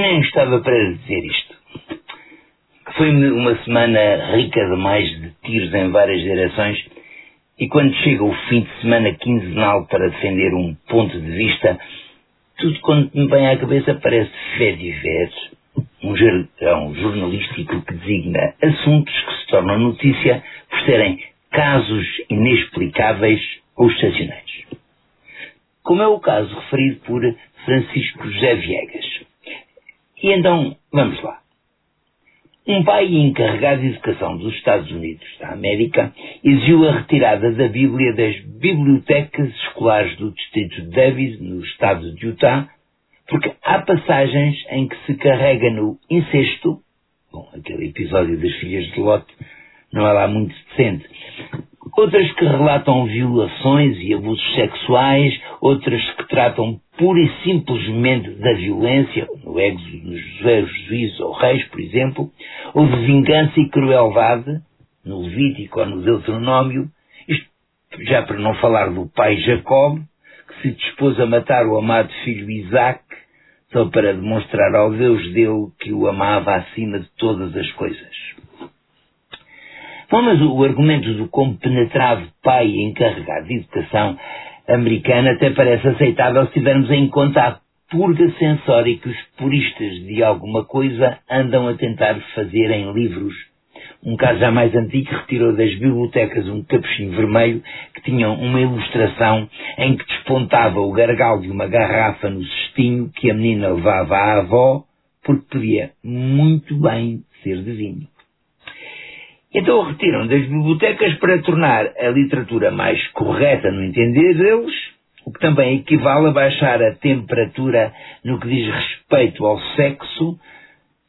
nem estava para dizer isto. Foi uma semana rica demais de tiros em várias direções e quando chega o fim de semana quinzenal para defender um ponto de vista, tudo quanto me vem à cabeça parece fé de ver, um jargão jornalístico que designa assuntos que se tornam notícia por serem casos inexplicáveis ou estacionários. Como é o caso referido por Francisco José Viegas. E então, vamos lá. Um pai encarregado de educação dos Estados Unidos da América exigiu a retirada da Bíblia das bibliotecas escolares do distrito de Davis, no estado de Utah, porque há passagens em que se carrega no incesto, bom, aquele episódio das filhas de Lot não é lá muito decente, outras que relatam violações e abusos sexuais, outras que tratam pura e simplesmente da violência, no Éxodo dos juízes ou reis, por exemplo, ou de vingança e crueldade, no Levítico ou no Deuteronômio, isto já para não falar do pai Jacob, que se dispôs a matar o amado filho Isaac, só para demonstrar ao Deus dele que o amava acima de todas as coisas. Bom, mas o argumento do compenetrado pai encarregado de educação americana até parece aceitável se tivermos em conta a purga sensória que os puristas de alguma coisa andam a tentar fazer em livros. Um caso já mais antigo retirou das bibliotecas um capuchinho vermelho que tinha uma ilustração em que despontava o gargalo de uma garrafa no cestinho que a menina levava à avó porque podia muito bem ser de vinho. Então retiram das bibliotecas para tornar a literatura mais correta no entender deles, o que também equivale a baixar a temperatura no que diz respeito ao sexo,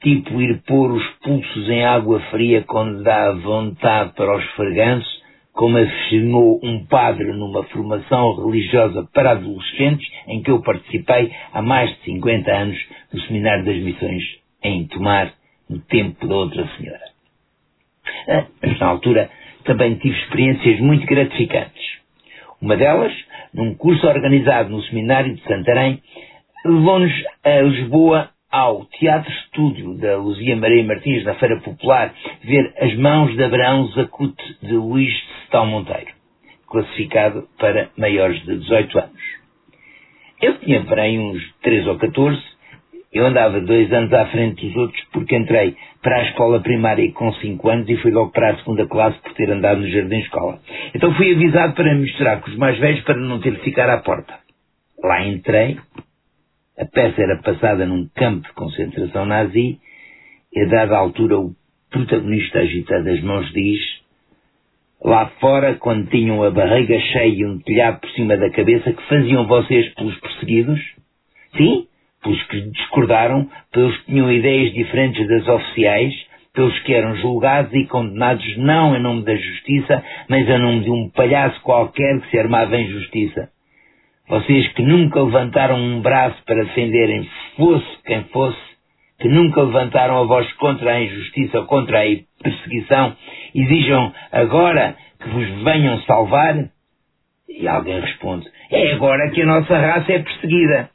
tipo ir pôr os pulsos em água fria quando dá vontade para os freganços, como afirmou um padre numa formação religiosa para adolescentes em que eu participei há mais de 50 anos no Seminário das Missões em Tomar, no tempo da outra senhora. Ah, na altura, também tive experiências muito gratificantes. Uma delas, num curso organizado no Seminário de Santarém, levou-nos a Lisboa ao Teatro Estúdio da Luzia Maria Martins, na Feira Popular, ver As Mãos de Abraão Zacute, de Luís Cetal Monteiro, classificado para maiores de 18 anos. Eu tinha para aí uns 13 ou 14 eu andava dois anos à frente dos outros porque entrei para a escola primária com cinco anos e fui logo para a segunda classe por ter andado no jardim escola. Então fui avisado para misturar com os mais velhos para não ter de ficar à porta. Lá entrei, a peça era passada num campo de concentração nazi e a dada altura o protagonista agitado as mãos diz lá fora, quando tinham a barriga cheia e um telhado por cima da cabeça, que faziam vocês pelos perseguidos? Sim? Pelos que discordaram, pelos que tinham ideias diferentes das oficiais, pelos que eram julgados e condenados não em nome da justiça, mas em nome de um palhaço qualquer que se armava em justiça. Vocês que nunca levantaram um braço para defenderem fosse quem fosse, que nunca levantaram a voz contra a injustiça ou contra a perseguição, exijam agora que vos venham salvar? E alguém responde, é agora que a nossa raça é perseguida.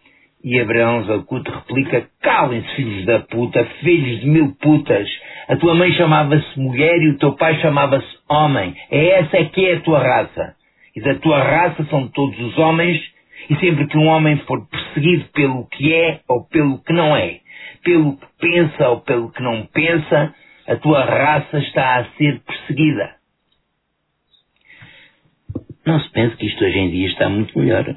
E Abraão Zacuto replica: Calem-se, filhos da puta, filhos de mil putas. A tua mãe chamava-se mulher e o teu pai chamava-se homem. É essa que é a tua raça. E da tua raça são todos os homens, e sempre que um homem for perseguido pelo que é ou pelo que não é, pelo que pensa ou pelo que não pensa, a tua raça está a ser perseguida. Não se pense que isto hoje em dia está muito melhor.